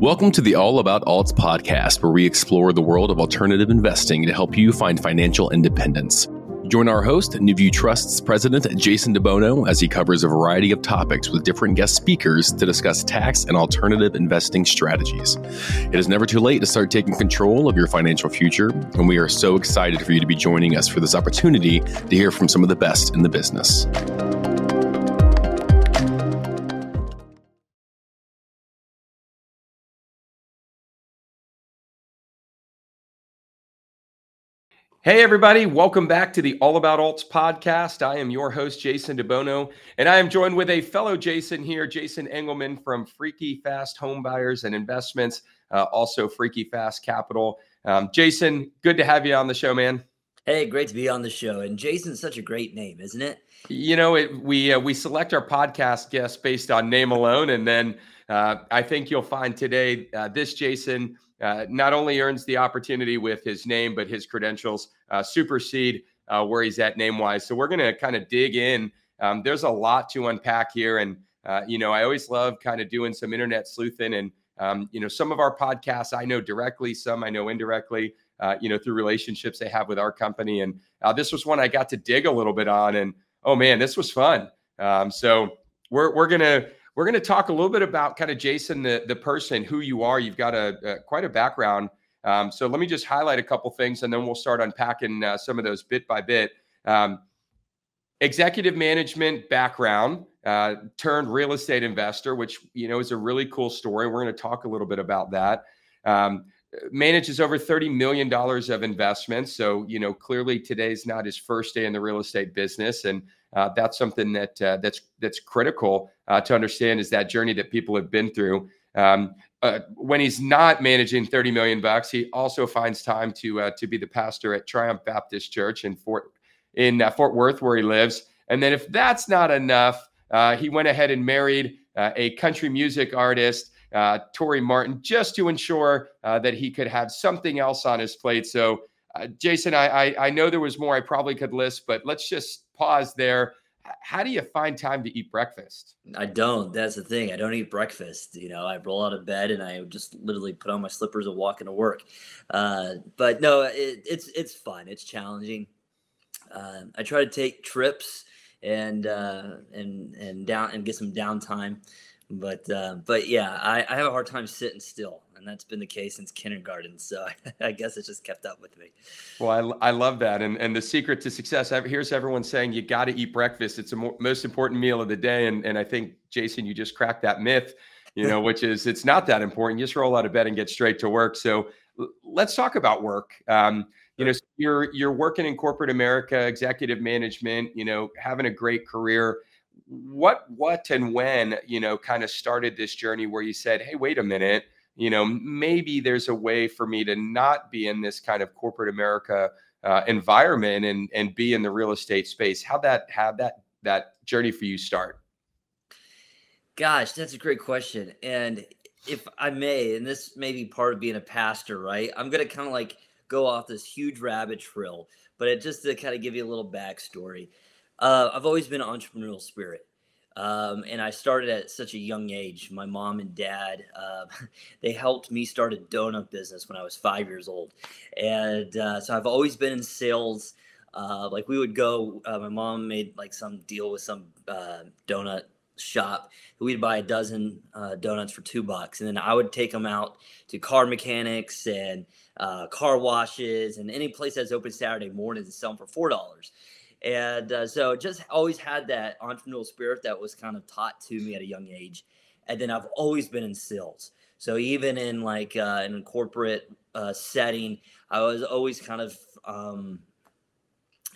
Welcome to the All About Alts podcast, where we explore the world of alternative investing to help you find financial independence. Join our host, NuView Trust's president, Jason DeBono, as he covers a variety of topics with different guest speakers to discuss tax and alternative investing strategies. It is never too late to start taking control of your financial future, and we are so excited for you to be joining us for this opportunity to hear from some of the best in the business. Hey, everybody, welcome back to the All About Alts podcast. I am your host, Jason DeBono, and I am joined with a fellow Jason here, Jason Engelman from Freaky Fast Home Buyers and Investments, uh, also Freaky Fast Capital. Um, Jason, good to have you on the show, man. Hey, great to be on the show. And Jason's such a great name, isn't it? You know, it, we uh, we select our podcast guests based on name alone, and then uh, I think you'll find today uh, this Jason uh, not only earns the opportunity with his name, but his credentials uh, supersede uh, where he's at name wise. So we're going to kind of dig in. Um, there's a lot to unpack here. And, uh, you know, I always love kind of doing some internet sleuthing. And, um, you know, some of our podcasts I know directly, some I know indirectly, uh, you know, through relationships they have with our company. And this was one I got to dig a little bit on. And, oh man, this was fun. Um, so we're, we're going to, we're going to talk a little bit about kind of Jason, the, the person, who you are. You've got a, a quite a background. Um, so let me just highlight a couple things, and then we'll start unpacking uh, some of those bit by bit. Um, executive management background uh, turned real estate investor, which you know is a really cool story. We're going to talk a little bit about that. Um, manages over $30 million of investments. So, you know, clearly today's not his first day in the real estate business. And uh, that's something that uh, that's that's critical uh, to understand is that journey that people have been through. Um, uh, when he's not managing 30 million bucks, he also finds time to uh, to be the pastor at Triumph Baptist Church in Fort in uh, Fort Worth, where he lives. And then, if that's not enough, he went ahead and married a country music artist uh, Tori Martin, just to ensure uh, that he could have something else on his plate. So, uh, Jason, I, I, I know there was more I probably could list, but let's just pause there. How do you find time to eat breakfast? I don't. That's the thing. I don't eat breakfast. You know, I roll out of bed and I just literally put on my slippers and walk into work. Uh, but no, it, it's it's fun. It's challenging. Uh, I try to take trips and uh, and and down and get some downtime but uh, but yeah, I, I, have a hard time sitting still, and that's been the case since kindergarten. So I, guess it just kept up with me. Well, I, I love that, and and the secret to success. Here's everyone saying you got to eat breakfast. It's the mo- most important meal of the day, and and I think Jason, you just cracked that myth. You know, which is it's not that important. You just roll out of bed and get straight to work. So let's talk about work. Um, you know, you're you're working in corporate America, executive management. You know, having a great career what what and when you know kind of started this journey where you said hey wait a minute you know maybe there's a way for me to not be in this kind of corporate america uh, environment and and be in the real estate space how that how that that journey for you start? Gosh that's a great question and if i may and this may be part of being a pastor right? I'm gonna kind of like go off this huge rabbit trail but it just to kind of give you a little backstory uh, I've always been an entrepreneurial spirit. Um, and I started at such a young age. My mom and dad, uh, they helped me start a donut business when I was five years old. And uh, so I've always been in sales. Uh, like we would go, uh, my mom made like some deal with some uh, donut shop. We'd buy a dozen uh, donuts for two bucks. And then I would take them out to car mechanics and car washes and any place that's open Saturday mornings and sell them for $4 and uh, so just always had that entrepreneurial spirit that was kind of taught to me at a young age. And then i've always been in sales. So even in like uh, in a corporate uh, setting i was always kind of um,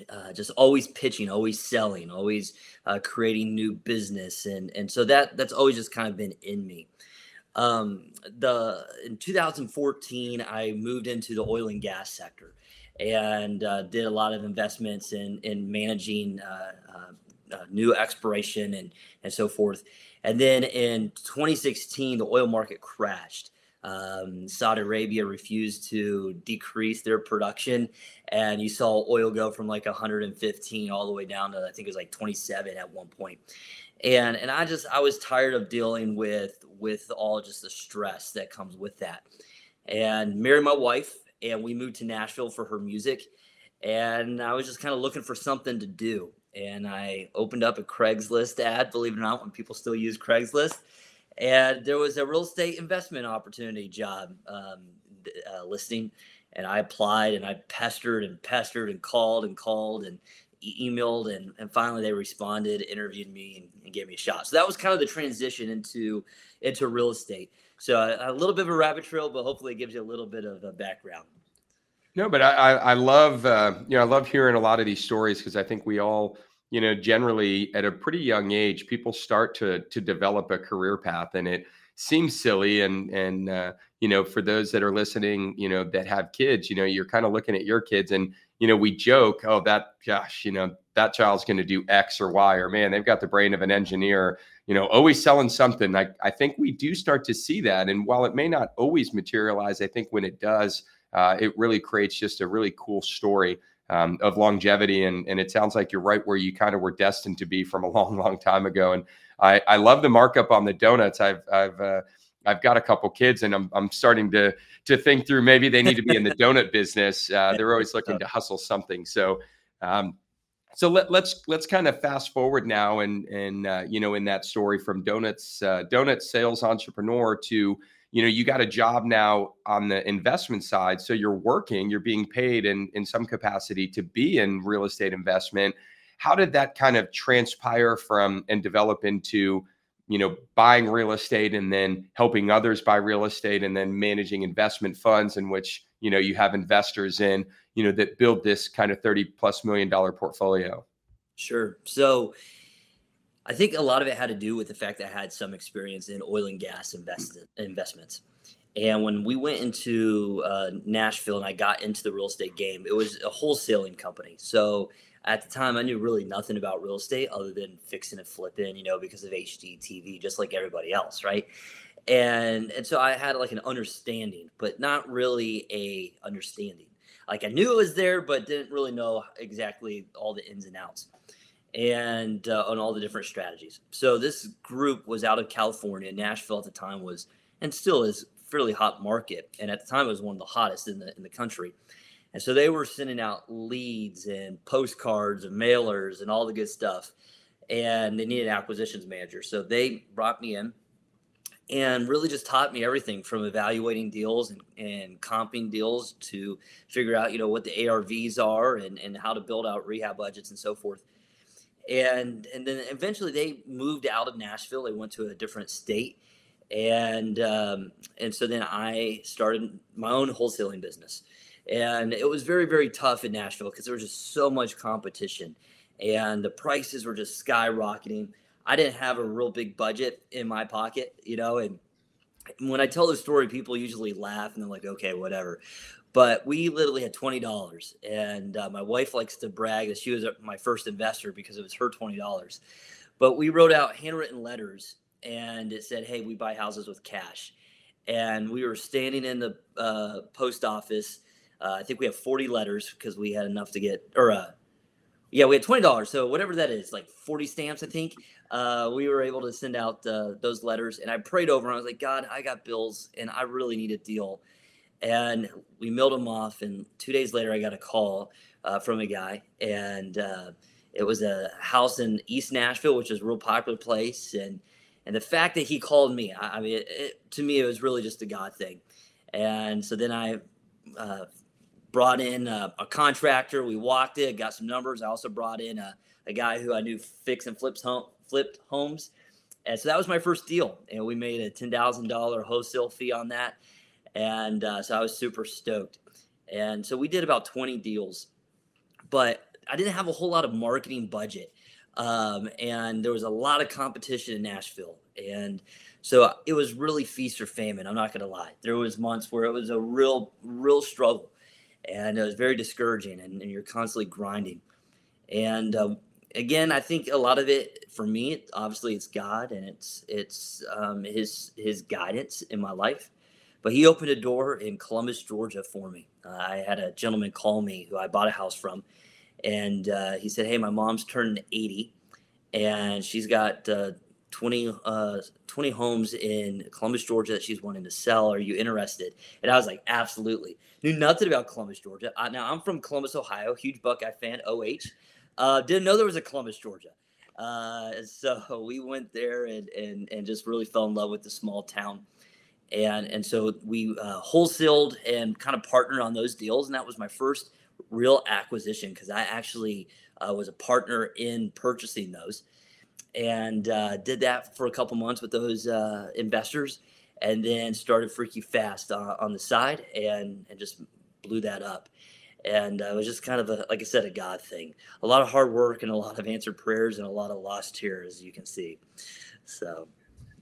uh, just always pitching always selling always uh, creating new business. And and so that that's always just kind of been in me. Um, the in 2014 i moved into the oil and gas sector and uh, did a lot of investments in in managing uh, uh, uh, new exploration and and so forth. And then in 2016, the oil market crashed. Um, Saudi Arabia refused to decrease their production, and you saw oil go from like 115 all the way down to I think it was like 27 at one point. and and I just I was tired of dealing with with all just the stress that comes with that, and married my wife, and we moved to Nashville for her music, and I was just kind of looking for something to do, and I opened up a Craigslist ad, believe it or not, when people still use Craigslist, and there was a real estate investment opportunity job um, uh, listing, and I applied, and I pestered and pestered and called and called and emailed and, and finally they responded interviewed me and, and, gave me a shot. So that was kind of the transition into into real estate so a, a, little bit of a rabbit trail but hopefully it gives you a little bit of a background. No but i i love uh, you know i love hearing a lot of these stories because i think we all you know generally at a pretty young age people start to to develop a career path and it seems silly and and uh, you know for those that are listening you know that have kids you know you're kind of looking at your kids and you know, we joke, oh, that, gosh, you know, that child's going to do X or Y, or man, they've got the brain of an engineer, you know, always selling something. I, I think we do start to see that. And while it may not always materialize, I think when it does, uh, it really creates just a really cool story um, of longevity. And, and it sounds like you're right where you kind of were destined to be from a long, long time ago. And I, I love the markup on the donuts. I've, I've, uh, I've got a couple kids and I'm, I'm starting to to think through maybe they need to be in the donut business. Uh, they're always looking to hustle something. So um, so let, let's let's kind of fast forward now and and uh, you know in that story from donuts uh, donut sales entrepreneur to you know you got a job now on the investment side. So you're working you're being paid in in some capacity to be in real estate investment. How did that kind of transpire from and develop into you know buying real estate and then helping others buy real estate and then managing investment funds in which you know you have investors in you know that build this kind of 30 plus million dollar portfolio? Sure. So i think a lot of it had to do with the fact that i had some experience in oil and gas invest- investments. And when we went into uh, nashville and i got into the real estate game it was a wholesaling company. So at the time, I knew really nothing about real estate other than fixing and flipping, you know, because of HGTV, just like everybody else, right? And and so I had like an understanding, but not really a understanding. Like I knew it was there, but didn't really know exactly all the ins and outs and uh, on all the different strategies. So this group was out of California. Nashville at the time was and still is fairly hot market, and at the time it was one of the hottest in the in the country. And so they were sending out leads and postcards and mailers and all the good stuff. And they needed an acquisitions manager. So they brought me in and really just taught me everything from evaluating deals and, and comping deals to figure out, you know, what the ARVs are and, and how to build out rehab budgets and so forth. And and then eventually they moved out of Nashville. They went to a different state. And um, and so then I started my own wholesaling business and it was very very tough in Nashville because there was just so much competition, and the prices were just skyrocketing. I didn't have a real big budget in my pocket, you know, and when I tell the story, people usually laugh and they're like, "Okay, whatever." But we literally had twenty dollars, and uh, my wife likes to brag that she was my first investor because it was her twenty dollars. But we wrote out handwritten letters, and it said, "Hey, we buy houses with cash." And we were standing in the uh, post office uh, I think we have 40 letters because we had enough to get, or uh, yeah, we had $20. So whatever that is, like 40 stamps, I think. Uh, we were able to send out uh, those letters. And I prayed over and I was like, God, I got bills and I really need a deal. And we mailed them off. And two days later, I got a call uh, from a guy. And uh, it was a house in East Nashville, which is a real popular place. And and the fact that he called me, I, I mean, it, it, to me, it was really just a God thing. And so then I uh, brought in a, a, contractor. We walked it, got some numbers. I also brought in a, a guy who I knew fix and flips home, flipped homes. And so that was my first deal. And we made a $10,000 wholesale fee on that. And uh, so I was super stoked. And so we did about 20 deals, but I didn't have a whole lot of marketing budget. Um, and there was a lot of competition in Nashville. And so it was really feast or famine. I'm not going to lie. There was months where it was a real, real struggle and it was very discouraging and, and you're constantly grinding. And um, again i think a lot of it for me obviously it's god and it's it's um, his his guidance in my life. But he opened a door in columbus georgia for me. Uh, i had a gentleman call me who i bought a house from and uh, he said hey my mom's turning 80 and she's got uh, 20, uh, 20 homes in Columbus, Georgia that she's wanting to sell. Are you interested? And I was like, absolutely. Knew nothing about Columbus, Georgia. I, now I'm from Columbus, Ohio, huge Buckeye fan, OH. Uh, didn't know there was a Columbus, Georgia. Uh, so we went there and, and, and just really fell in love with the small town. And, and so we uh, wholesaled and kind of partnered on those deals. And that was my first real acquisition because I actually uh, was a partner in purchasing those and uh, did that for a couple months with those uh, investors and then started freaky fast uh, on the side and, and just blew that up. And uh, it was just kind of a like i said a god thing. A lot of hard work and a lot of answered prayers and a lot of lost tears you can see. So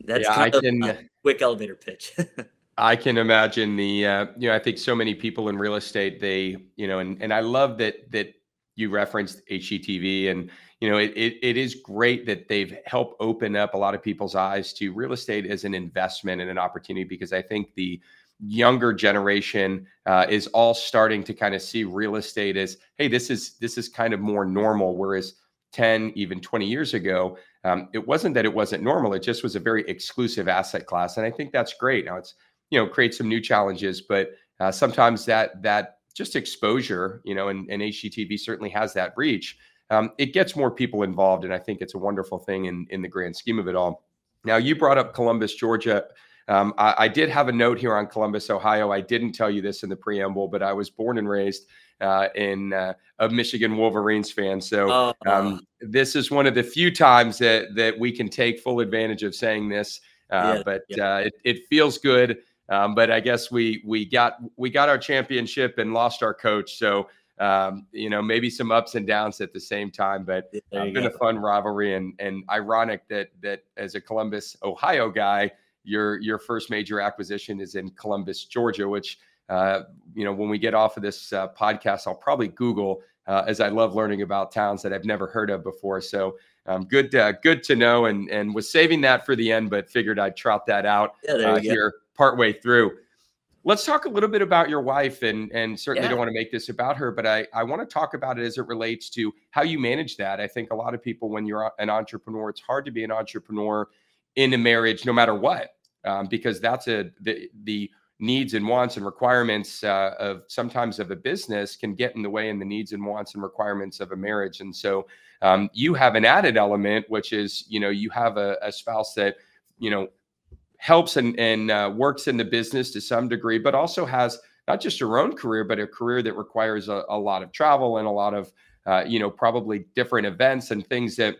that's yeah, kind I of can, a quick elevator pitch. I can imagine the uh, you know I think so many people in real estate they you know and and I love that that you referenced HGTV and you know it, it, it is great that they've helped open up a lot of people's eyes to real estate as an investment and an opportunity because I think the younger generation uh, is all starting to kind of see real estate as hey this is this is kind of more normal whereas 10 even 20 years ago um, it wasn't that it wasn't normal it just was a very exclusive asset class and i think that's great. Now it's you know create some new challenges but uh, sometimes that that just exposure you know and, and hgtv certainly has that reach um, it gets more people involved and i think it's a wonderful thing in in the grand scheme of it all now you brought up columbus georgia um, I, I, did have a note here on Columbus, Ohio. I didn't tell you this in the preamble, but I was born and raised uh, in uh, a Michigan Wolverines fan. So oh. um, this is one of the few times that that we can take full advantage of saying this. Uh, yeah, but yeah. Uh, it, it, feels good. Um, but I guess we we got we got our championship and lost our coach. So um, you know maybe some ups and downs at the same time. But it's uh, been go. a fun rivalry and and ironic that that as a Columbus, Ohio guy your your first major acquisition is in Columbus, Georgia, which uh, you know when we get off of this uh, podcast, I'll probably Google uh, as I love learning about towns that I've never heard of before. So um, good uh, good to know, and and was saving that for the end, but figured I'd trot that out yeah, uh, here partway through. Let's talk a little bit about your wife, and and certainly yeah. don't want to make this about her, but I I want to talk about it as it relates to how you manage that. I think a lot of people, when you're an entrepreneur, it's hard to be an entrepreneur in a marriage, no matter what, um, because that's a the the needs and wants and requirements uh, of sometimes of a business can get in the way in the needs and wants and requirements of a marriage. And so um, you have an added element, which is you know you have a, a spouse that you know helps and and uh, works in the business to some degree, but also has not just her own career, but a career that requires a, a lot of travel and a lot of uh, you know probably different events and things that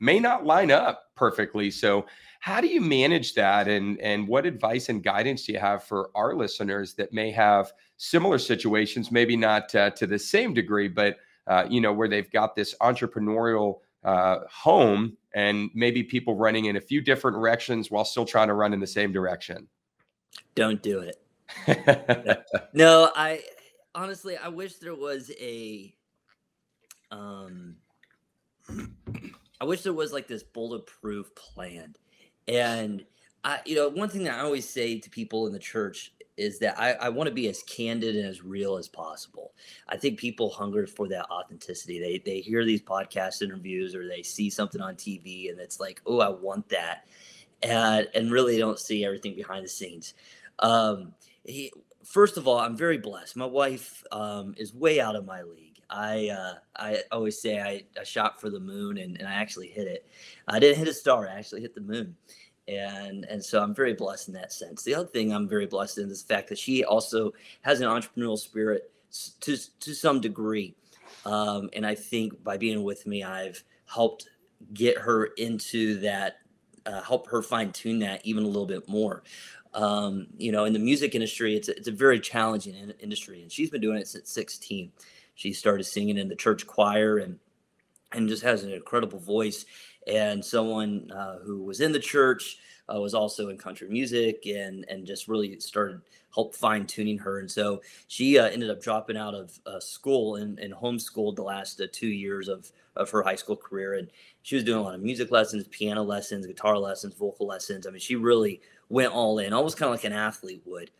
may not line up perfectly. So how do you manage that and and what advice and guidance do you have for our listeners that may have similar situations, maybe not uh, to the same degree, but uh, you know where they've got this entrepreneurial uh, home and maybe people running in a few different directions while still trying to run in the same direction? Don't do it. no, I honestly I wish there was a um I wish there was like this bulletproof plan. And I, you know, one thing that I always say to people in the church is that I, I want to be as candid and as real as possible. I think people hunger for that authenticity. They they hear these podcast interviews or they see something on TV and it's like, oh, I want that, and and really don't see everything behind the scenes. Um, he, first of all, I'm very blessed. My wife um, is way out of my league. I uh, I always say I, I shot for the moon and, and I actually hit it. I didn't hit a star, I actually hit the moon. And and so I'm very blessed in that sense. The other thing I'm very blessed in is the fact that she also has an entrepreneurial spirit to to some degree. Um, and I think by being with me, I've helped get her into that, uh, help her fine tune that even a little bit more. Um, you know, in the music industry, it's a, it's a very challenging in- industry, and she's been doing it since 16 she started singing in the church choir and and just has an incredible voice and someone uh, who was in the church uh, was also in country music and and just really started help fine tuning her. And so she uh, ended up dropping out of uh, school and, and homeschooled the last uh, two years of of her high school career. And she was doing a lot of music lessons piano lessons guitar lessons vocal lessons. I mean she really went all in almost kind of like an athlete would.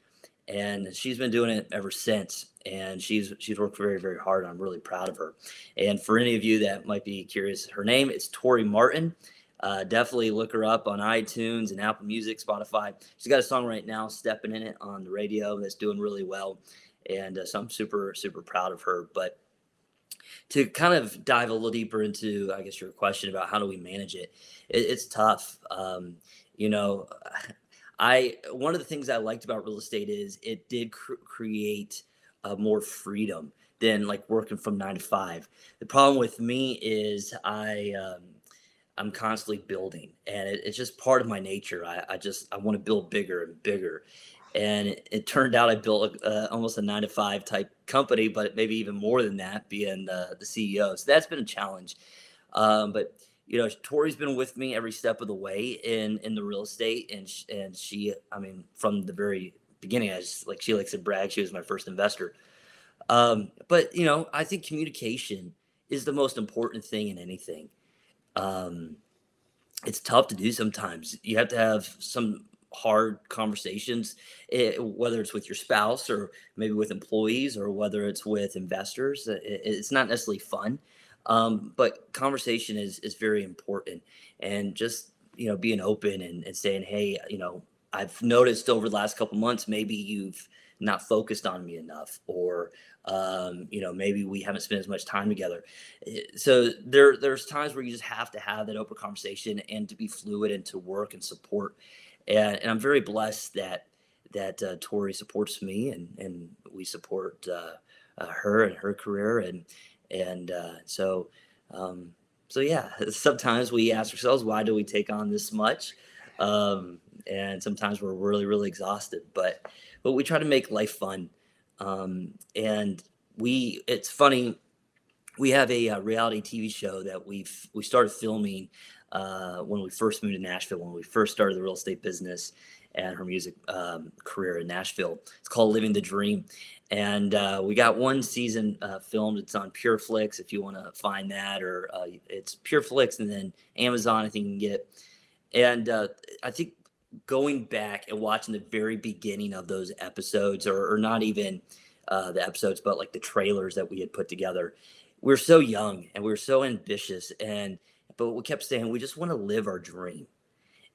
And she's been doing it ever since and she's she's worked very very hard. I'm really proud of her. And for any of you that might be curious, her name is Tori Martin. Uh, definitely look her up on iTunes and Apple Music, Spotify. She's got a song right now, "Stepping in It" on the radio that's doing really well, and uh, so I'm super super proud of her. But to kind of dive a little deeper into, I guess your question about how do we manage it, it it's tough. Um, you know, I one of the things I liked about real estate is it did cr- create uh, more freedom than like working from nine to five. The problem with me is I um, I'm constantly building, and it, it's just part of my nature. I, I just I want to build bigger and bigger, and it, it turned out I built a, uh, almost a nine to five type company, but maybe even more than that, being the, the CEO. So that's been a challenge. Um, but you know, Tori's been with me every step of the way in in the real estate, and sh- and she, I mean, from the very beginning, I just like she likes to brag. She was my first investor. Um, but you know, I think communication is the most important thing in anything um, it's tough to do sometimes. You have to have some hard conversations, it, eh, whether it's with your spouse or maybe with employees or whether it's with investors. It, it's not necessarily fun, um, but conversation is is very important. And just you know being open and, and saying, hey, you know, I've noticed over the last couple months maybe you've not focused on me enough or um, you know maybe we haven't spent as much time together. Eh, so there there's times where you just have to have that open conversation and to be fluid and to work and support. And, and i'm very blessed that that uh, tori supports me and and we support uh, uh, her and her career and and uh, so um, so yeah sometimes we ask ourselves why do we take on this much? Um, and sometimes we're really really exhausted but but we try to make life fun um, and we, it's funny, we have a, a, uh, reality TV show that we've we started filming uh, when we first moved to Nashville, when we first started the real estate business and her music um, career in Nashville. It's called Living the Dream, and uh, we got one season uh, filmed. It's on PureFlix if you want to find that, or uh, it's PureFlix and then Amazon. I think you can get. It. And uh, I think going back and watching the very beginning of those episodes, or, or not even uh, the episodes, but like the trailers that we had put together, we are so young and we are so ambitious, and but we kept saying we just want to live our dream,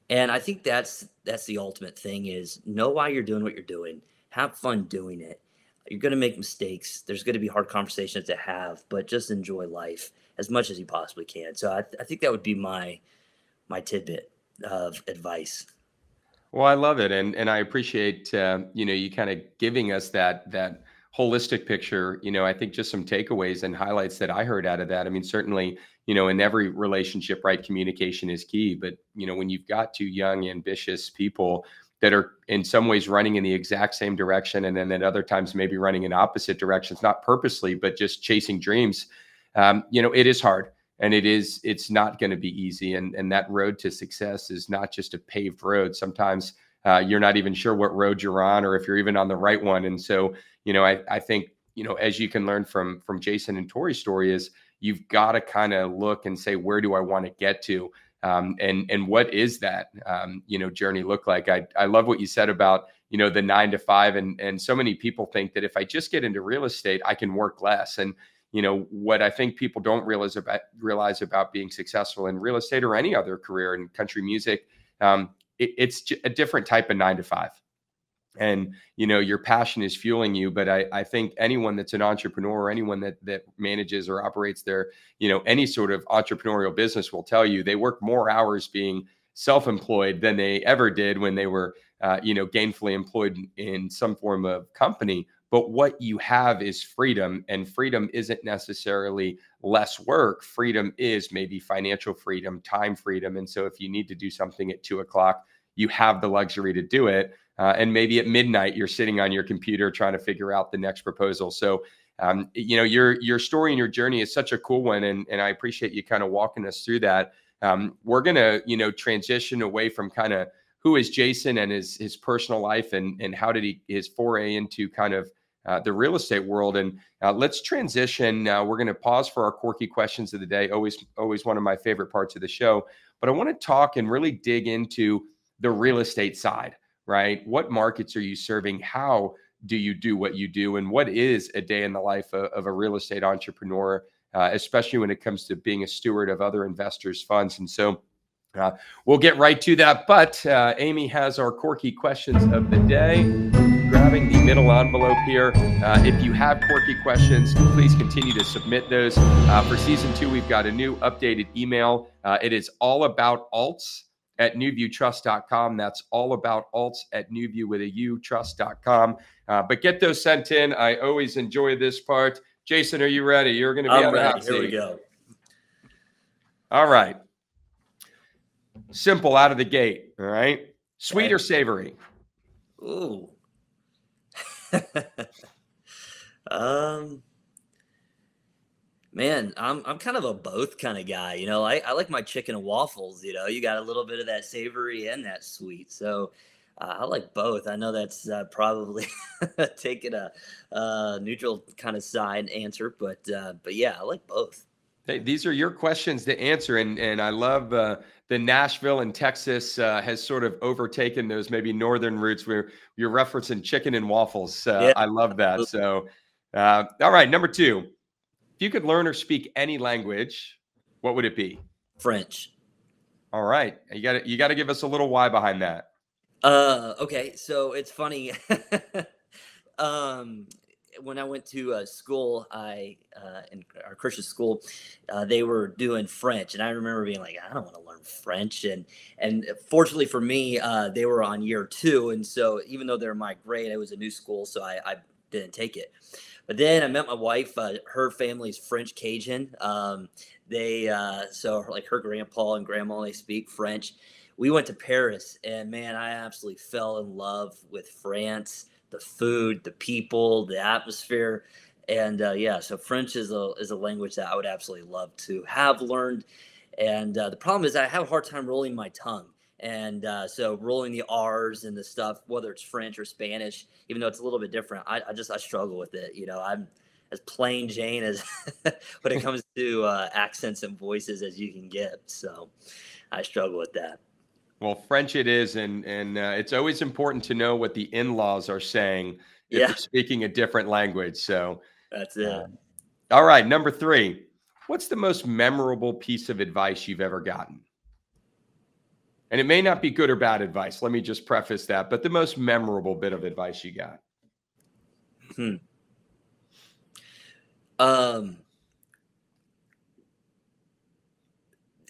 and I think that's that's the ultimate thing is know why you're doing what you're doing, have fun doing it. You're going to make mistakes. There's going to be hard conversations to have, but just enjoy life as much as you possibly can. So I, I think that would be my my tidbit of advice. Well, I love it, and and I appreciate uh, you know you kind of giving us that that holistic picture. You know, I think just some takeaways and highlights that I heard out of that. I mean, certainly, you know, in every relationship, right, communication is key. But you know, when you've got two young, ambitious people that are in some ways running in the exact same direction, and then at other times maybe running in opposite directions, not purposely, but just chasing dreams. Um, you know, it is hard and it is it's not going to be easy. And and that road to success is not just a paved road. Sometimes uh, you're not even sure what road you're on or if you're even on the right one. And so you know i i think you know as you can learn from from jason and tori's story is you've got to kind of look and say where do i want to get to? Um, and and what is that um, you know journey look like? I i love what you said about you know the nine to five. And and so many people think that if i just get into real estate i can work less. And you know what i think people don't realize about realize about being successful in real estate or any other career in country music um, it, it's a different type of nine to five. And you know your passion is fueling you but I, I think anyone that's an entrepreneur or anyone that that manages or operates their you know any sort of entrepreneurial business will tell you they work more hours being self-employed than they ever did when they were uh, you know gainfully employed in some form of company but what you have is freedom, and freedom isn't necessarily less work. Freedom is maybe financial freedom, time freedom. And so if you need to do something at two o'clock, you have the luxury to do it. Uh, and maybe at midnight, you're sitting on your computer trying to figure out the next proposal. So, um, you know, your your story and your journey is such a cool one, and and I appreciate you kind of walking us through that. Um, we're gonna, you know, transition away from kind of who is Jason and his his personal life and and how did he his foray into kind of uh, the real estate world. And uh, let's transition. Uh, we're going to pause for our quirky questions of the day. Always, always one of my favorite parts of the show. But I want to talk and really dig into the real estate side, right? What markets are you serving? How do you do what you do? And what is a day in the life of, of a real estate entrepreneur, uh, especially when it comes to being a steward of other investors' funds? And so uh, we'll get right to that. But uh, Amy has our quirky questions of the day. Grabbing the middle envelope here. Uh, if you have quirky questions, please continue to submit those. Uh, for season two, we've got a new updated email. Uh, it is all about alts at nuviewtrust.com. That's all about alts at nuview with a U trust.com. Uh, but get those sent in. I always enjoy this part. Jason, are you ready? You're going to be I'm on ready. Here we go. All right. Simple out of the gate. All right. Sweet or savory? Ooh. um man, I'm I'm kind of a both kind of guy, you know. I, I like my chicken and waffles, you know. You got a little bit of that savory and that sweet. So uh, I like both. I know that's uh, probably taking a uh, neutral kind of side answer, but uh, but yeah, I like both. Hey, these are your questions to answer, and and I love uh, the Nashville and Texas uh, has sort of overtaken those maybe northern roots where you're referencing chicken and waffles. Uh, Yeah, I love that. So, uh, all right, number two, if you could learn or speak any language, what would it be? French. All right, you got to you got to give us a little why behind that. Uh, okay, so it's funny. um, when I went to uh, school, I uh, in our Christian school, uh, they were doing French, and I remember being like, I don't want to learn French, and and fortunately for me, uh, they were on year two, and so even though they're my grade, it was a new school, so I, I didn't take it. But then I met my wife. Uh, her family's French Cajun. Um, they uh, so like her grandpa and grandma they speak French. We went to Paris, and man, I absolutely fell in love with France. The food, the people, the atmosphere, and uh, yeah. So French is a is a language that I would absolutely love to have learned. And uh, the problem is I have a hard time rolling my tongue. And uh, so rolling the R's and the stuff, whether it's French or Spanish, even though it's a little bit different, I, I just I struggle with it. You know, I'm as plain Jane as when it comes to uh, accents and voices as you can get. So I struggle with that. Well, French it is, and and uh, it's always important to know what the in-laws are saying if Yeah. you're speaking a different language. So, That's it. uh, all right, number three, what's the most memorable piece of advice you've ever gotten? And it may not be good or bad advice. Let me just preface that, but the most memorable bit of advice you got. Hmm. Um,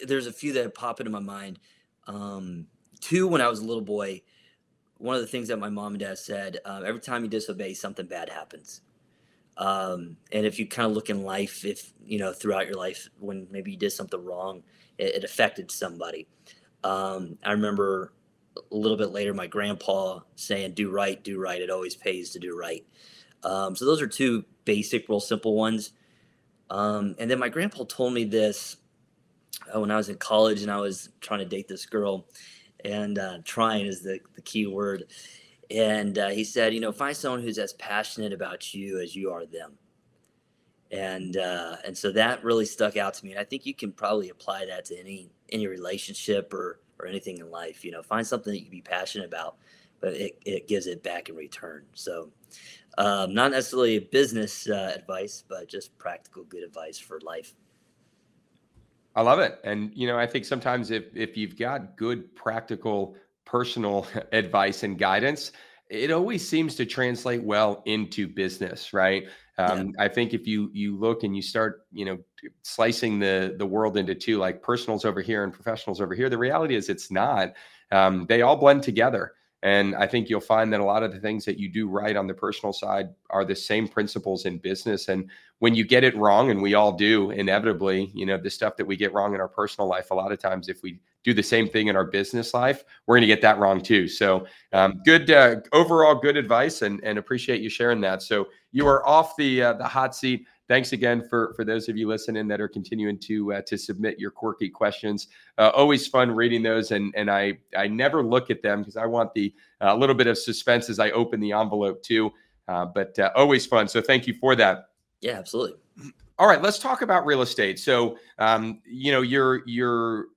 there's a few that pop into my mind. Um, two, when I was a little boy, one of the things that my mom and dad said: uh, every time you disobey, something bad happens. Um, and if you kind of look in life, if you know throughout your life, when maybe you did something wrong, it, it affected somebody. Um, I remember a little bit later my grandpa saying, "Do right, do right. It always pays to do right." Um, so those are two basic, real simple ones. Um, and then my grandpa told me this when I was in college and I was trying to date this girl, and uh, trying is the, the key word. And uh, he said, you know, find someone who's as passionate about you as you are them. And uh, and so that really stuck out to me. And I think you can probably apply that to any any relationship or or anything in life. You know, find something that you can be passionate about, but it, it gives it back in return. So um, not necessarily business uh, advice, but just practical good advice for life. I love it. And you know, I think sometimes if if you've got good practical personal advice and guidance, it always seems to translate well into business, right? Um, I think if you you look and you start, you know, slicing the the world into two, like personals over here and professionals over here, the reality is it's not. Um, they all blend together. And I think you'll find that a lot of the things that you do right on the personal side are the same principles in business. And when you get it wrong, and we all do inevitably, you know, the stuff that we get wrong in our personal life, a lot of times, if we do the same thing in our business life, we're going to get that wrong too. So, um, good uh, overall, good advice, and and appreciate you sharing that. So you are off the uh, the hot seat. Thanks again for for those of you listening that are continuing to uh, to submit your quirky questions. Uh, always fun reading those, and and I I never look at them because I want the a little bit of suspense as I open the envelope too. Uh, but uh, always fun. So thank you for that. Yeah, absolutely. All right, let's talk about real estate. So, um, you know, you're you're.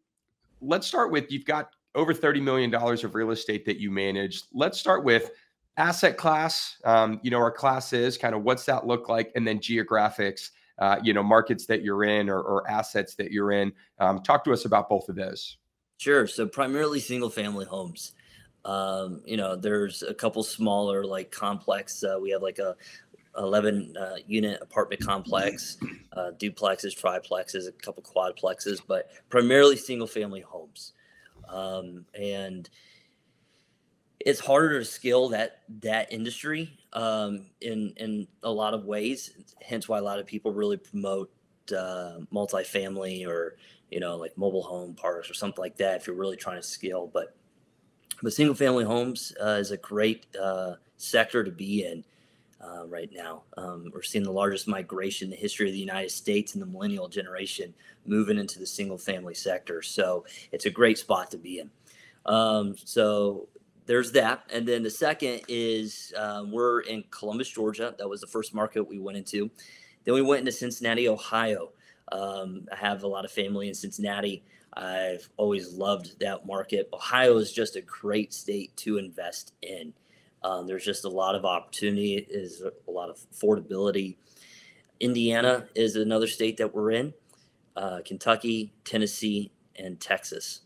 Let's start with you've got over thirty million dollars of real estate that you manage. Let's start with asset class, um, you know, our class is kind of what's that look like, and then geographics, uh, you know, markets that you're in or, or assets that you're in. Um, talk to us about both of those. Sure. So primarily single family homes. Um, you know, there's a couple smaller like complex. Uh, we have like a 11 uh, unit apartment complex, uh, duplexes, triplexes, a couple quadplexes, but primarily single family homes. Um, and it's harder to scale that that industry um, in in a lot of ways. Hence, why a lot of people really promote uh, multifamily or you know like mobile home parks or something like that. If you're really trying to scale, but but single family homes uh, is a great uh, sector to be in. Uh, right now. Um, we're seeing the largest migration in the history of the United States and the millennial generation moving into the single family sector. So it's a great spot to be in. Um, so there's that. And then the second is um, we're in Columbus, Georgia. That was the first market we went into. Then we went into Cincinnati, Ohio. Um, I have a lot of family in Cincinnati. I've always loved that market. Ohio is just a great state to invest in. Um, there's just a lot of opportunity, is a lot of affordability. Indiana is another state that we're in. Uh, Kentucky, Tennessee, and Texas.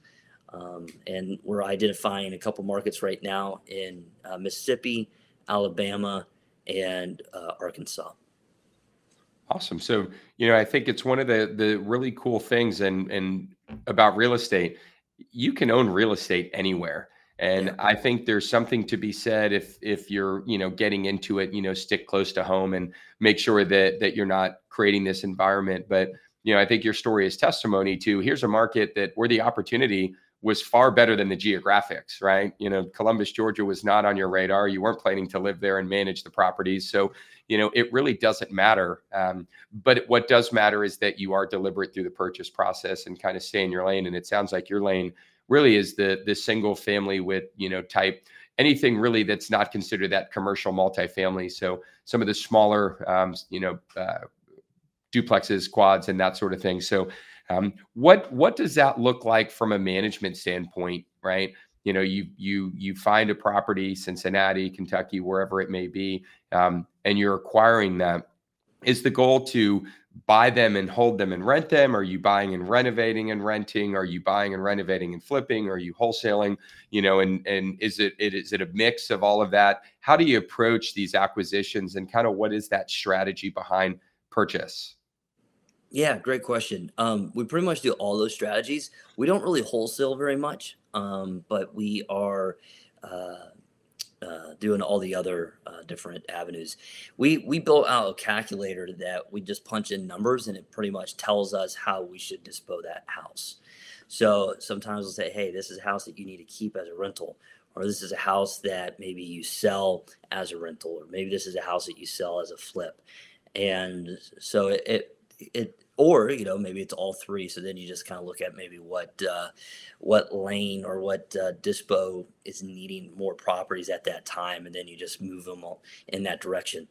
Um, and we're identifying a couple markets right now in uh, Mississippi, Alabama, and uh, Arkansas. Awesome. So, you know, I think it's one of the the really cool things and and about real estate. You can own real estate anywhere. And yeah. I think there's something to be said if if you're, you know, getting into it, you know, stick close to home and make sure that that you're not creating this environment. But, you know, I think your story is testimony to here's a market that where the opportunity was far better than the geographics, right? You know, Columbus, Georgia was not on your radar. You weren't planning to live there and manage the properties. So, you know, it really doesn't matter. Um, but what does matter is that you are deliberate through the purchase process and kind of stay in your lane. And it sounds like your lane really is the the single family with, you know, type anything really that's not considered that commercial multifamily. So some of the smaller, um, you know, uh, duplexes, quads, and that sort of thing. So um, what what does that look like from a management standpoint, right? You know, you you you find a property, Cincinnati, Kentucky, wherever it may be, um, and you're acquiring them. Is the goal to buy them and hold them and rent them? Are you buying and renovating and renting? Are you buying and renovating and flipping? Are you wholesaling? You know, and and is it, it is it a mix of all of that? How do you approach these acquisitions and kind of what is that strategy behind purchase? Yeah, great question. Um, we pretty much do all those strategies. We don't really wholesale very much, um, but we are uh, uh, doing all the other uh, different avenues. We we built out a calculator that we just punch in numbers, and it pretty much tells us how we should dispose that house. So sometimes we'll say, "Hey, this is a house that you need to keep as a rental." Or this is a house that maybe you sell as a rental, or maybe this is a house that you sell as a flip. And so it, it it or you know maybe it's all three so then you just kind of look at maybe what uh, what lane or what uh, dispo is needing more properties at that time and then you just move them all in that direction.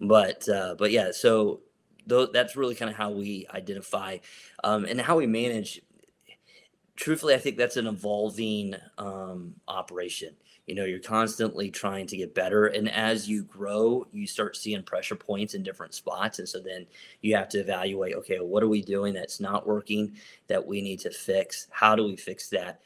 But uh, but yeah so th- that's really kind of how we identify um, and how we manage truthfully i think that's an evolving um, operation. You know you're constantly trying to get better and as you grow you start seeing pressure points in different spots and so then you have to evaluate okay what are we doing that's not working that we need to fix? How do we fix that?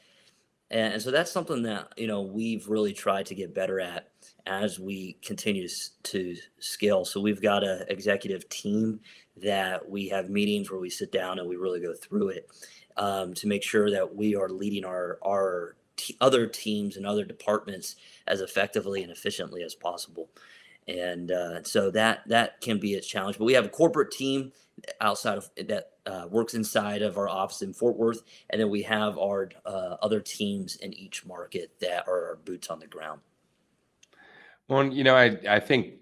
And, and so that's something that you know we've really tried to get better at as we continue to, to scale. So we've got an executive team that we have meetings where we sit down and we really go through it um, to make sure that we are leading our our t- other teams and other departments as effectively and efficiently as possible. And uh, so that that can be a challenge. But we have a corporate team outside of that uh, works inside of our office in Fort Worth, and then we have our uh, other teams in each market that are our boots on the ground. Well, you know, I I think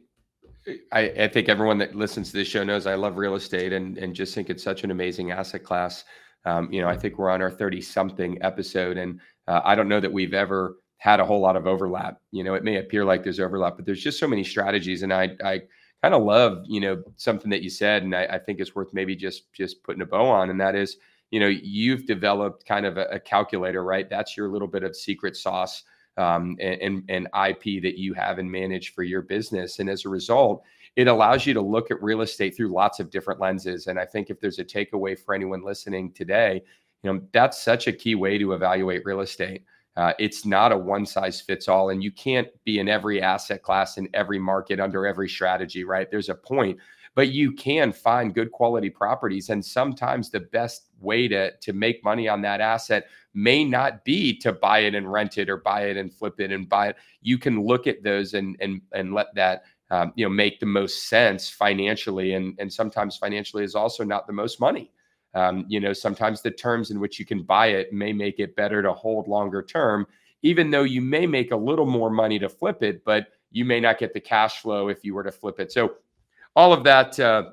I, I, think everyone that listens to this show knows I love real estate and and just think it's such an amazing asset class. Um, you know, I think we're on our 30 something episode, and uh, I don't know that we've ever had a whole lot of overlap. You know, it may appear like there's overlap, but there's just so many strategies. And I, I kind of love, you know, something that you said, and I, I, think it's worth maybe just just putting a bow on, and that is, you know, you've developed kind of a, a calculator, right? That's your little bit of secret sauce um, and, and IP that you have and manage for your business. And as a result, it allows you to look at real estate through lots of different lenses. And I think if there's a takeaway for anyone listening today, you know, that's such a key way to evaluate real estate. Uh, it's not a one size fits all, and you can't be in every asset class in every market under every strategy, right? There's a point, but you can find good quality properties, and sometimes the best way to to make money on that asset may not be to buy it and rent it or buy it and flip it and buy it. You can look at those and and and let that um, you know make the most sense financially, and and sometimes financially is also not the most money. Um, you know, sometimes the terms in which you can buy it may make it better to hold longer term, even though you may make a little more money to flip it, but you may not get the cash flow if you were to flip it. So, all of that uh,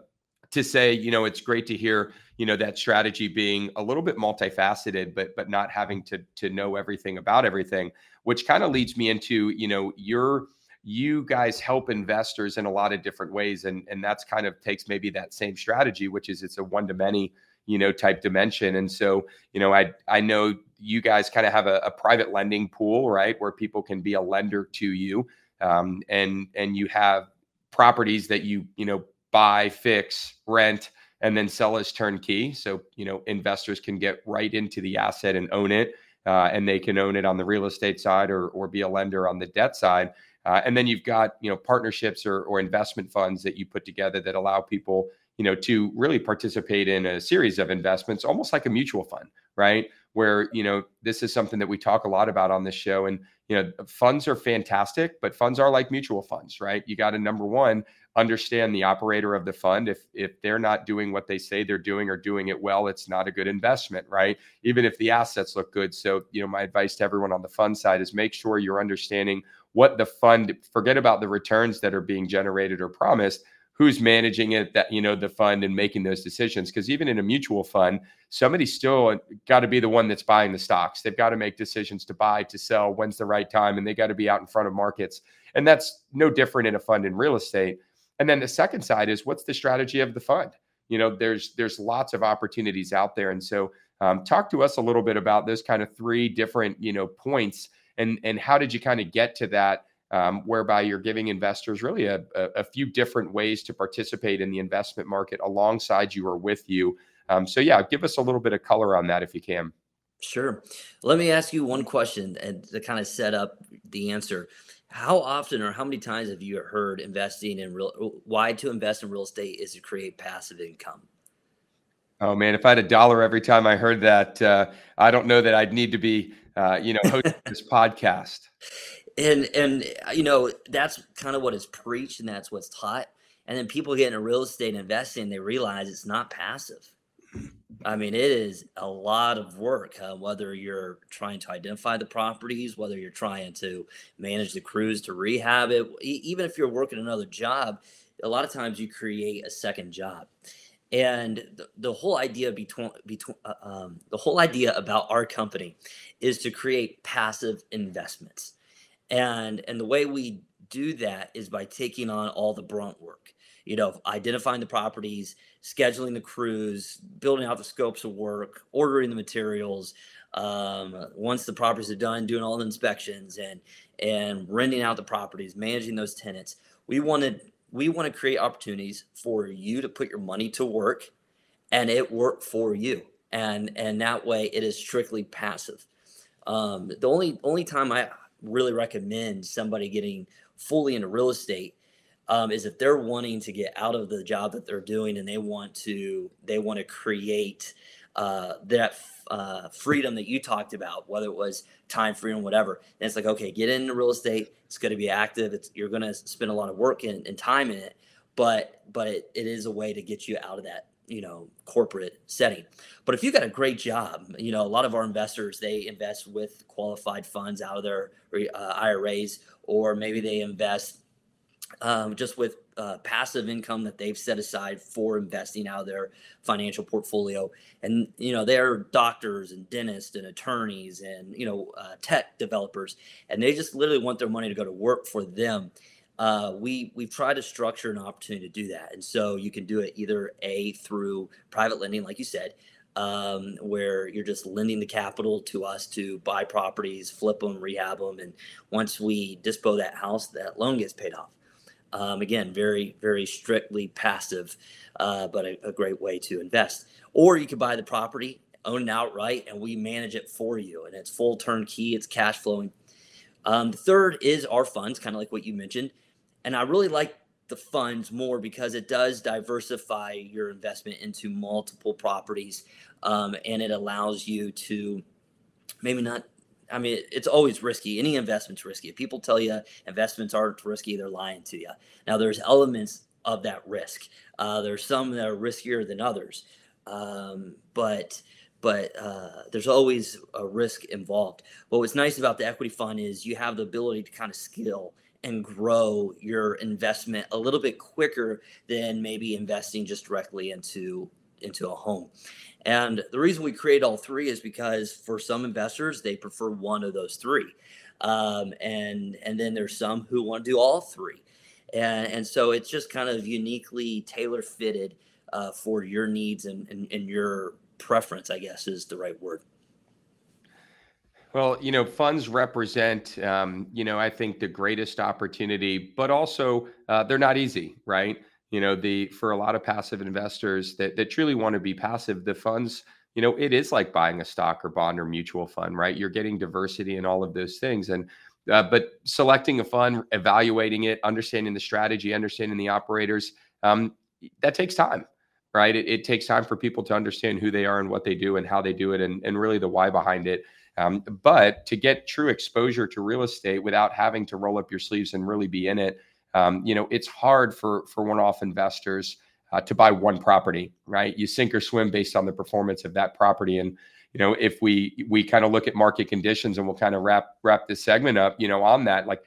to say, you know, it's great to hear, you know, that strategy being a little bit multifaceted, but but not having to to know everything about everything, which kind of leads me into, you know, your you guys help investors in a lot of different ways and and that's kind of takes maybe that same strategy which is it's a one to many you know type dimension. And so you know i i know you guys kind of have a, a private lending pool right where people can be a lender to you um, and and you have properties that you you know buy fix rent and then sell as turnkey. So you know investors can get right into the asset and own it uh, and they can own it on the real estate side or or be a lender on the debt side uh, and then you've got you know partnerships or, or investment funds that you put together that allow people you know, to really participate in a series of investments, almost like a mutual fund, right? Where, you know, this is something that we talk a lot about on this show. And, you know, funds are fantastic, but funds are like mutual funds, right? You got to number one, understand the operator of the fund. If if they're not doing what they say they're doing or doing it well, it's not a good investment, right? Even if the assets look good. So, you know, my advice to everyone on the fund side is make sure you're understanding what the fund, forget about the returns that are being generated or promised who's managing it that you know the fund and making those decisions because even in a mutual fund somebody's still got to be the one that's buying the stocks they've got to make decisions to buy to sell when's the right time and they got to be out in front of markets and that's no different in a fund in real estate and then the second side is what's the strategy of the fund you know there's there's lots of opportunities out there and so um, talk to us a little bit about those kind of three different you know points and and how did you kind of get to that um, whereby you're giving investors really a, a, a, few different ways to participate in the investment market alongside you or with you. Um, so, yeah, give us a little bit of color on that if you can. Sure. Let me ask you one question and to kind of set up the answer. How often or how many times have you heard investing in real, why to invest in real estate is to create passive income? Oh man, if I had a dollar every time I heard that, uh, I don't know that I'd need to be, uh, you know, hosting this podcast. And and uh, you know that's kind of what is preached and that's what's taught. And then people get into real estate investing they realize it's not passive i mean it is a lot of work uh, whether you're trying to identify the properties whether you're trying to manage the crews to rehab it even if you're working another job a lot of times you create a second job. And the, the whole idea between between uh, um, the whole idea about our company is to create passive investments. And and the way we do that is by taking on all the brunt work you know identifying the properties scheduling the crews building out the scopes of work ordering the materials um, once the properties are done doing all the inspections and and renting out the properties managing those tenants. We wanted we want to create opportunities for you to put your money to work and it work for you. And and that way it is strictly passive. Um, the only only time i really recommend somebody getting fully into real estate um, is if they're wanting to get out of the job that they're doing and they want to they want to create uh, that uh, freedom that you talked about, whether it was time freedom, whatever. And it's like, okay, get into real estate. It's going to be active. It's you're going to spend a lot of work and, time in it, but but it, it is a way to get you out of that you know corporate setting but if you got a great job you know a lot of our investors they invest with qualified funds out of their uh, iras or maybe they invest um, just with uh, passive income that they've set aside for investing out of their financial portfolio. And you know they're doctors and dentists and attorneys and you know uh, tech developers and they just literally want their money to go to work for them. Uh, we we've tried to structure an opportunity to do that, and so you can do it either a through private lending, like you said, um, where you're just lending the capital to us to buy properties, flip them, rehab them, and once we dispo that house, that loan gets paid off. Um, again, very very strictly passive, uh, but a, a great way to invest. Or you could buy the property, own it outright, and we manage it for you, and it's full turnkey, it's cash flowing. Um, the third is our funds, kind of like what you mentioned, and I really like the funds more because it does diversify your investment into multiple properties um, and it allows you to maybe not I mean, it's always risky. Any investment's risky. If people tell you investments aren't risky, they're lying to you. Now, there's elements of that risk. Uh, there's some that are riskier than others, um, but but uh, there's always a risk involved. But what's nice about the equity fund is you have the ability to kind of scale and grow your investment a little bit quicker than maybe investing just directly into into a home. And the reason we create all three is because for some investors they prefer one of those three, um, and and then there's some who want to do all three, and and so it's just kind of uniquely tailor fitted uh, for your needs and, and and your preference. I guess is the right word. Well, you know, funds represent, um, you know, I think the greatest opportunity, but also uh, they're not easy, right? You know, the for a lot of passive investors that that truly want to be passive, the funds, you know, it is like buying a stock or bond or mutual fund, right? You're getting diversity and all of those things, and uh, but selecting a fund, evaluating it, understanding the strategy, understanding the operators, um, that takes time right? It, it, takes time for people to understand who they are and what they do and how they do it and, and really the why behind it. Um, but to get true exposure to real estate without having to roll up your sleeves and really be in it, um, you know, it's hard for for one-off investors uh, to buy one property, right? You sink or swim based on the performance of that property. And you know, if we we kind of look at market conditions, and we'll kind of wrap wrap this segment up, you know, on that, like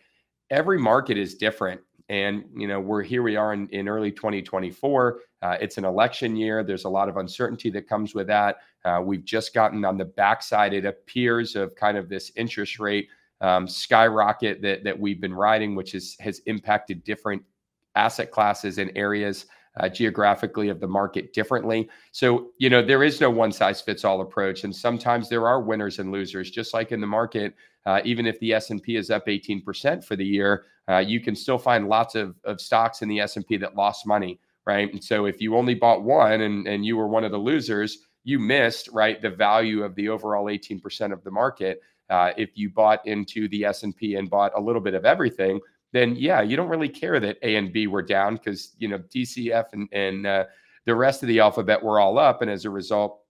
every market is different. And you know, we're here. We are in, in early 2024. Uh, it's an election year. There's a lot of uncertainty that comes with that. Uh, we've just gotten on the backside, it appears, of kind of this interest rate um, skyrocket that that we've been riding, which is, has impacted different asset classes and areas uh, geographically of the market differently. So you know there is no one size fits all approach, and sometimes there are winners and losers, just like in the market. Uh, even if the S and P is up 18% for the year, uh, you can still find lots of, of stocks in the S and P that lost money, right? And so if you only bought one and and you were one of the losers, you missed right the value of the overall 18% of the market. Uh, if you bought into the S and bought a little bit of everything, then yeah, you don't really care that A and B were down because you know DCF and and uh, the rest of the alphabet were all up, and as a result,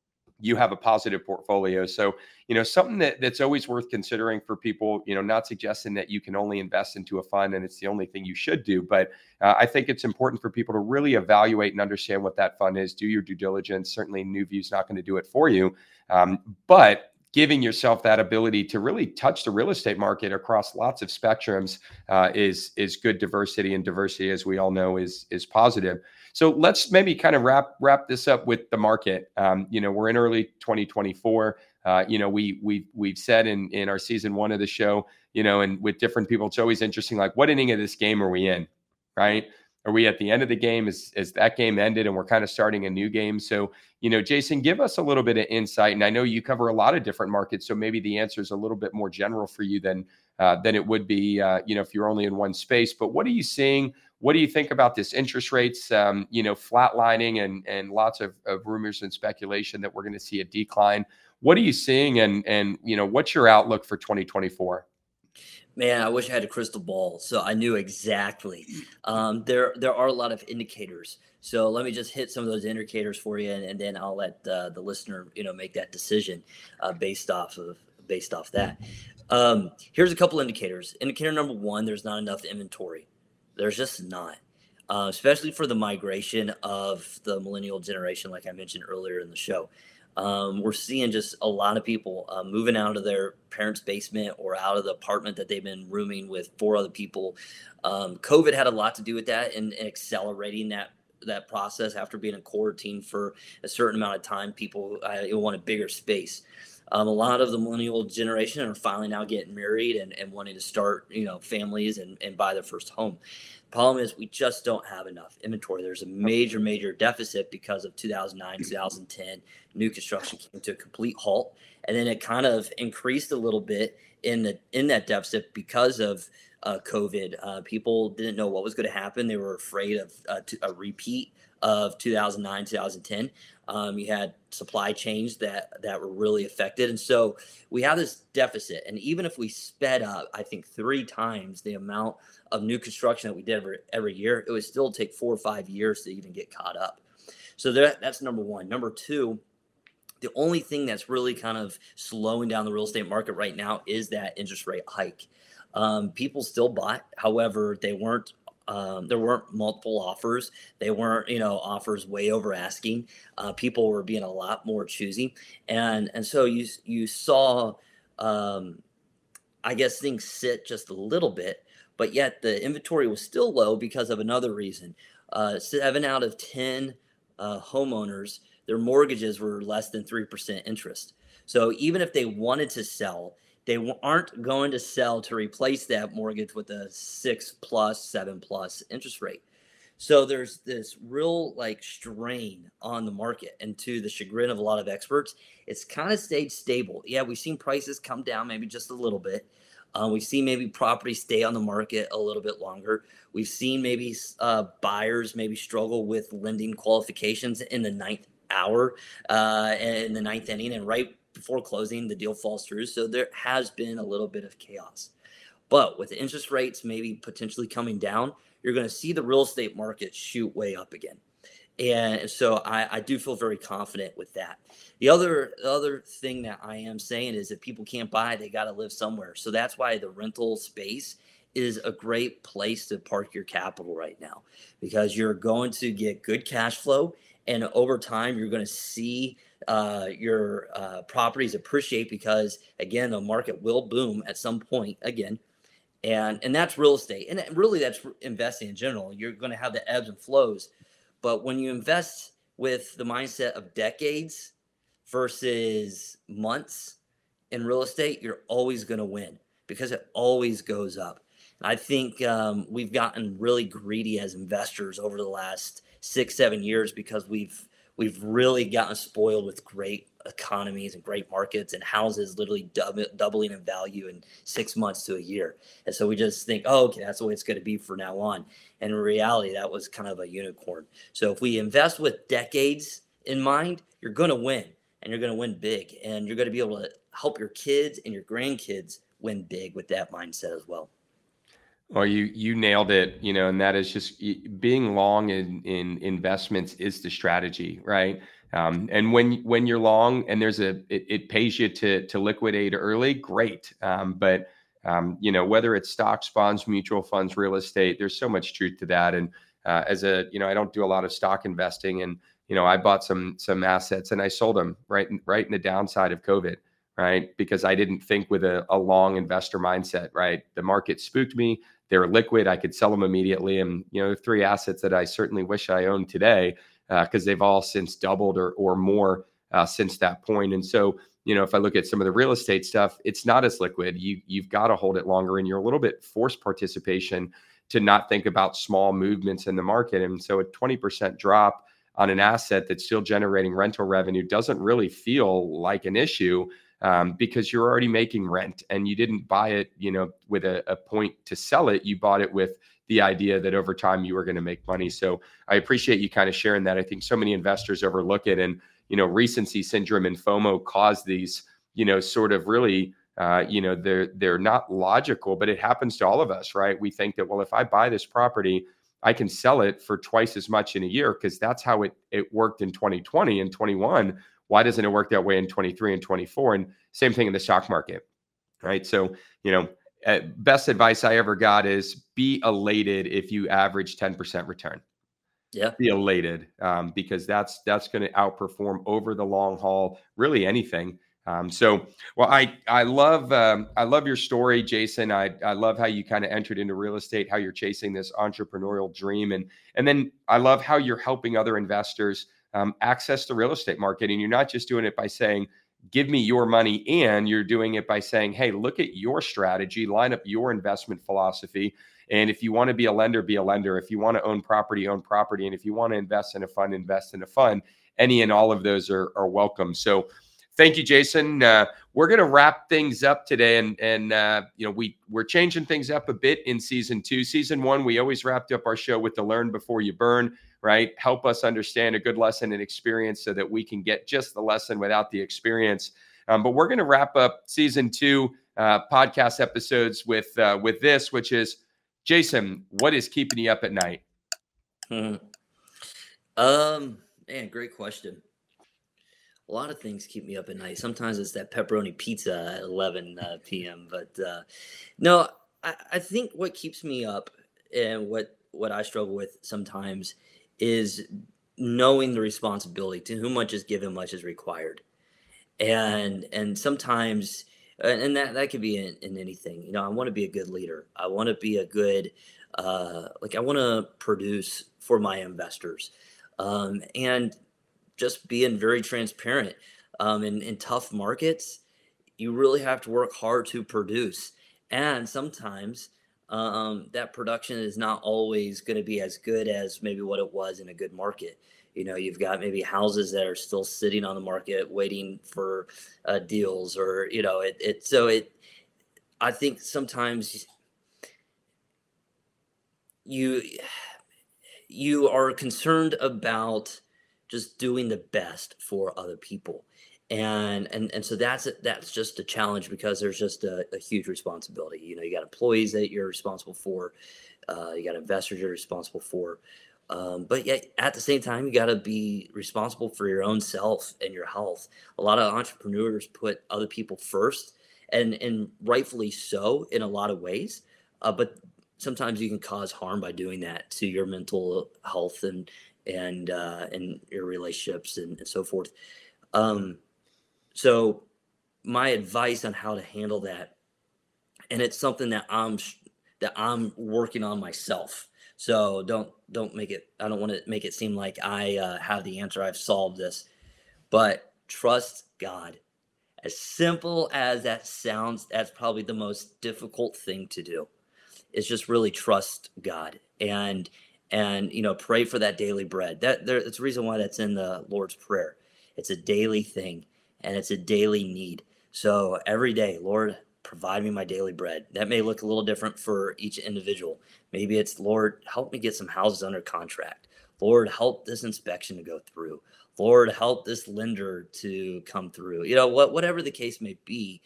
you have a positive portfolio. So, you know, something that, that's always worth considering for people, you know, not suggesting that you can only invest into a fund and it's the only thing you should do. But uh, I think it's important for people to really evaluate and understand what that fund is, do your due diligence. Certainly, NuView is not going to do it for you. Um, but giving yourself that ability to really touch the real estate market across lots of spectrums uh, is is good diversity and diversity as we all know is is positive. So let's maybe kind of wrap wrap this up with the market. Um, you know we're in early 2024 uh, you know we we we've said in in our season one of the show you know and with different people it's always interesting like what inning of this game are we in right are we at the end of the game? Is is that game ended and we're kind of starting a new game? So, you know, Jason, give us a little bit of insight. And I know you cover a lot of different markets, so maybe the answer is a little bit more general for you than uh, than it would be, uh, you know, if you're only in one space. But what are you seeing? What do you think about this interest rates, um, you know, flatlining and and lots of, of rumors and speculation that we're going to see a decline? What are you seeing, and and you know, what's your outlook for 2024? Man, I wish I had a crystal ball so I knew exactly. Um, there, there are a lot of indicators. So let me just hit some of those indicators for you, and, and then I'll let uh, the listener, you know, make that decision uh, based off of based off that. Um, here's a couple indicators. Indicator number one: there's not enough inventory. There's just not, uh, especially for the migration of the millennial generation, like I mentioned earlier in the show. Um, we're seeing just a lot of people uh, moving out of their parents' basement or out of the apartment that they've been rooming with four other people. Um, COVID had a lot to do with that and, accelerating that that process after being in quarantine for a certain amount of time. People uh, want a bigger space. Um, a lot of the millennial generation are finally now getting married and, and wanting to start, you know, families and, and buy their first home. The problem is, we just don't have enough inventory. There's a major, major deficit because of 2009, 2010. New construction came to a complete halt, and then it kind of increased a little bit in the in that deficit because of uh, COVID. Uh, people didn't know what was going to happen. They were afraid of uh, a repeat of 2009, 2010. Um, you had supply chains that that were really affected, and so we have this deficit. And even if we sped up, I think three times the amount of new construction that we did every, every year, it would still take four or five years to even get caught up. So that, that's number one. Number two, the only thing that's really kind of slowing down the real estate market right now is that interest rate hike. Um, people still bought, however, they weren't um, there weren't multiple offers. They weren't, you know, offers way over asking. Uh, people were being a lot more choosy, and and so you you saw, um, I guess things sit just a little bit, but yet the inventory was still low because of another reason. Uh, seven out of ten uh, homeowners, their mortgages were less than three percent interest. So even if they wanted to sell, they aren't going to sell to replace that mortgage with a six plus, seven plus interest rate. So there's this real like strain on the market, and to the chagrin of a lot of experts, it's kind of stayed stable. Yeah, we've seen prices come down maybe just a little bit. Uh, we've seen maybe properties stay on the market a little bit longer. We've seen maybe uh, buyers maybe struggle with lending qualifications in the ninth hour, uh, in the ninth inning, and right before closing, the deal falls through. So there has been a little bit of chaos. But with interest rates maybe potentially coming down, you're going to see the real estate market shoot way up again. And so I, I do feel very confident with that. The other the other thing that I am saying is that people can't buy, they got to live somewhere. So that's why the rental space is a great place to park your capital right now because you're going to get good cash flow and over time you're going to see uh, your uh, properties appreciate because again the market will boom at some point again. And and that's real estate. And really that's investing in general. You're going to have the ebbs and flows. But when you invest with the mindset of decades versus months in real estate you're always going to win because it always goes up. I think um, we've gotten really greedy as investors over the last six seven years because we've we've really gotten spoiled with great economies and great markets and houses literally dub- doubling in value in six months to a year. And so we just think, oh, okay, that's the way it's going to be from now on. And in reality, that was kind of a unicorn. So if we invest with decades in mind, you're going to win and you're going to win big and you're going to be able to help your kids and your grandkids win big with that mindset as well. Well, you you nailed it, you know, and that is just being long in in investments is the strategy, right? Um, and when when you're long and there's a it, it, pays you to to liquidate early, great. Um, but um, you know whether it's stocks, bonds, mutual funds, real estate, there's so much truth to that. And uh, as a you know, I don't do a lot of stock investing, and you know, I bought some some assets and I sold them right right in the downside of COVID right? Because I didn't think with a, a long investor mindset, right? The market spooked me. They're liquid. I could sell them immediately. And, you know, three assets that I certainly wish I owned today because uh, they've all since doubled or, or more uh, since that point. And so, you know, if I look at some of the real estate stuff, it's not as liquid. You, you've got to hold it longer and you're a little bit forced participation to not think about small movements in the market. And so a 20% drop on an asset that's still generating rental revenue doesn't really feel like an issue um, because you're already making rent and you didn't buy it, you know, with a, a point to sell it. You bought it with the idea that over time you were going to make money. So I appreciate you kind of sharing that. I think so many investors overlook it, and you know, recency syndrome and FOMO cause these, you know, sort of really. Uh, you know they're they're not logical, but it happens to all of us, right? We think that well, if I buy this property, I can sell it for twice as much in a year because that's how it it worked in 2020 and 21 why doesn't it work that way in 23 and 24? And same thing in the stock market, right? So, you know, uh, best advice I ever got is be elated if you average 10% return. Yeah. Be elated um, because that's that's going to outperform over the long haul, really anything. Um, so, well, I I love um, I love your story, Jason. I I love how you kind of entered into real estate, how you're chasing this entrepreneurial dream, and and then I love how you're helping other investors um, access the real estate market. And you're not just doing it by saying, give me your money. And you're doing it by saying, hey, look at your strategy, line up your investment philosophy. And if you want to be a lender, be a lender. If you want to own property, own property. And if you want to invest in a fund, invest in a fund. Any and all of those are, are welcome. So thank you, Jason. Uh, we're going to wrap things up today, and and uh, you know we we're changing things up a bit in season two. Season one, we always wrapped up our show with the learn before you burn right? Help us understand a good lesson and experience so that we can get just the lesson without the experience. Um, but we're going to wrap up season two uh, podcast episodes with uh, with this, which is Jason. What is keeping you up at night? Hmm. Um, man, great question. A lot of things keep me up at night. Sometimes it's that pepperoni pizza at 11 uh, p.m. But uh, no, I, I think what keeps me up and what what I struggle with sometimes is knowing the responsibility to whom much is given much is required. And and sometimes and that that could be in, in anything. You know i want to be a good leader. I want to be a good uh like i want to produce for my investors. Um and just being very transparent um in, in tough markets you really have to work hard to produce. And sometimes um, that production is not always going to be as good as maybe what it was in a good market. You know, you've got maybe houses that are still sitting on the market waiting for uh, deals, or you know, it, it. So it, I think sometimes you you are concerned about just doing the best for other people and and and so that's that's just a challenge because there's just a, a huge responsibility. You know you got employees that you're responsible for uh, you got investors you're responsible for. Um, but yet at the same time you got to be responsible for your own self and your health. A lot of entrepreneurs put other people first and and rightfully so in a lot of ways uh, but sometimes you can cause harm by doing that to your mental health and and uh, and your relationships and, and so forth. Um, so my advice on how to handle that, and it's something that I'm that I'm working on myself. So don't don't make it. I don't want to make it seem like I uh, have the answer. I've solved this, but trust God. As simple as that sounds, that's probably the most difficult thing to do. Is just really trust God and and you know pray for that daily bread. That there, that's the reason why that's in the Lord's prayer. It's a daily thing and it's a daily need. So every day, Lord, provide me my daily bread. That may look a little different for each individual. Maybe it's, Lord, help me get some houses under contract. Lord, help this inspection to go through. Lord, help this lender to come through. You know, what whatever the case may be,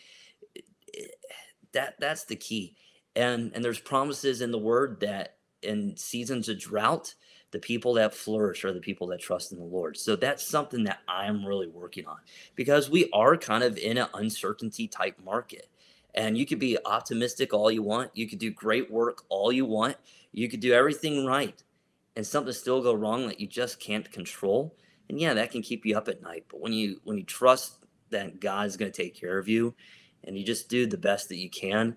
that that's the key. And and there's promises in the word that in seasons of drought, the people that flourish are the people that trust in the Lord. So that's something that I'm really working on because we are kind of in an uncertainty type market. And you could be optimistic all you want. You could do great work all you want. You could do everything right and something still go wrong that you just can't control. And yeah, that can keep you up at night. But when you when you trust that God is going to take care of you and you just do the best that you can,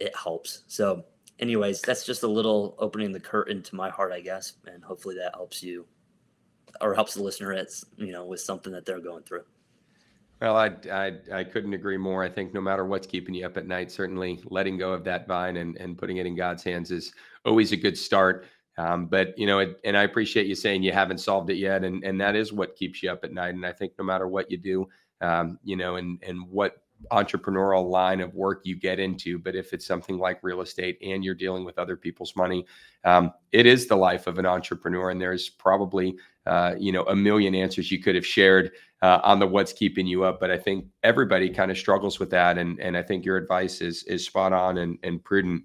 it helps. So anyways, that's just a little opening the curtain to my heart, I guess, and hopefully that helps you or helps the listener. It's you know with something that they're going through. Well, I, I I couldn't agree more. I think no matter what's keeping you up at night, certainly letting go of that vine and and putting it in God's hands is always a good start. Um, but you know, it, and I appreciate you saying you haven't solved it yet, and and that is what keeps you up at night. And I think no matter what you do, um, you know, and and what entrepreneurial line of work you get into. But if it's something like real estate and you're dealing with other people's money, um, it is the life of an entrepreneur. And there's probably, uh, you know, a million answers you could have shared uh, on the what's keeping you up. But I think everybody kind of struggles with that. And, and I think your advice is, is spot on and, and prudent.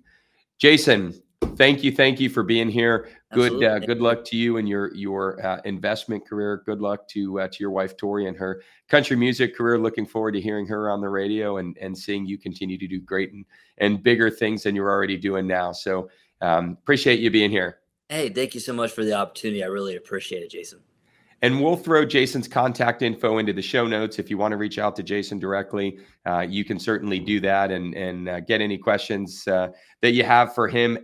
Jason, thank you, thank you for being here. Good, uh, good luck to you and your your uh, investment career. Good luck to uh, to your wife Tori and her country music career. Looking forward to hearing her on the radio and and seeing you continue to do great and and bigger things than you're already doing now. So um, appreciate you being here. Hey, thank you so much for the opportunity. I really appreciate it, Jason. And we'll throw Jason's contact info into the show notes. If you want to reach out to Jason directly, uh, you can certainly do that and and uh, get any questions uh, that you have for him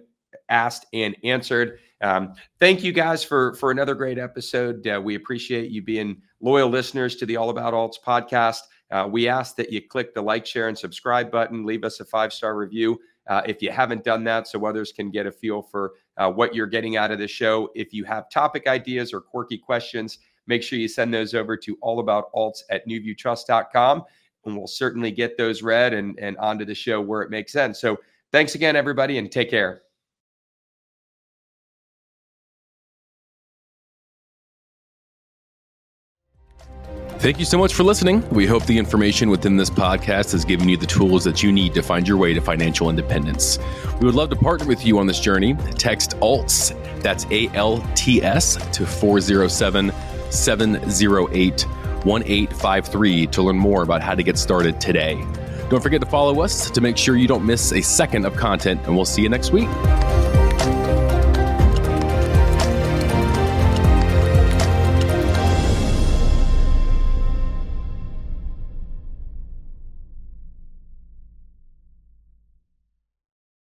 asked and answered. Um, thank you guys for for another great episode. Uh, we appreciate you being loyal listeners to the All About Alts podcast. uh, we ask that you click the like, share, and subscribe button. Leave us a five star review uh, if you haven't done that, so others can get a feel for uh, what you're getting out of the show. If you have topic ideas or quirky questions, make sure you send those over to allaboutalts at nuviewtrust.com, and we'll certainly get those read and, and onto the show where it makes sense. So thanks again, everybody, and take care. Thank you so much for listening. We hope the information within this podcast has given you the tools that you need to find your way to financial independence. We would love to partner with you on this journey. Text ALTS, that's A L T S, to 407 708 1853 to learn more about how to get started today. Don't forget to follow us to make sure you don't miss a second of content, and we'll see you next week.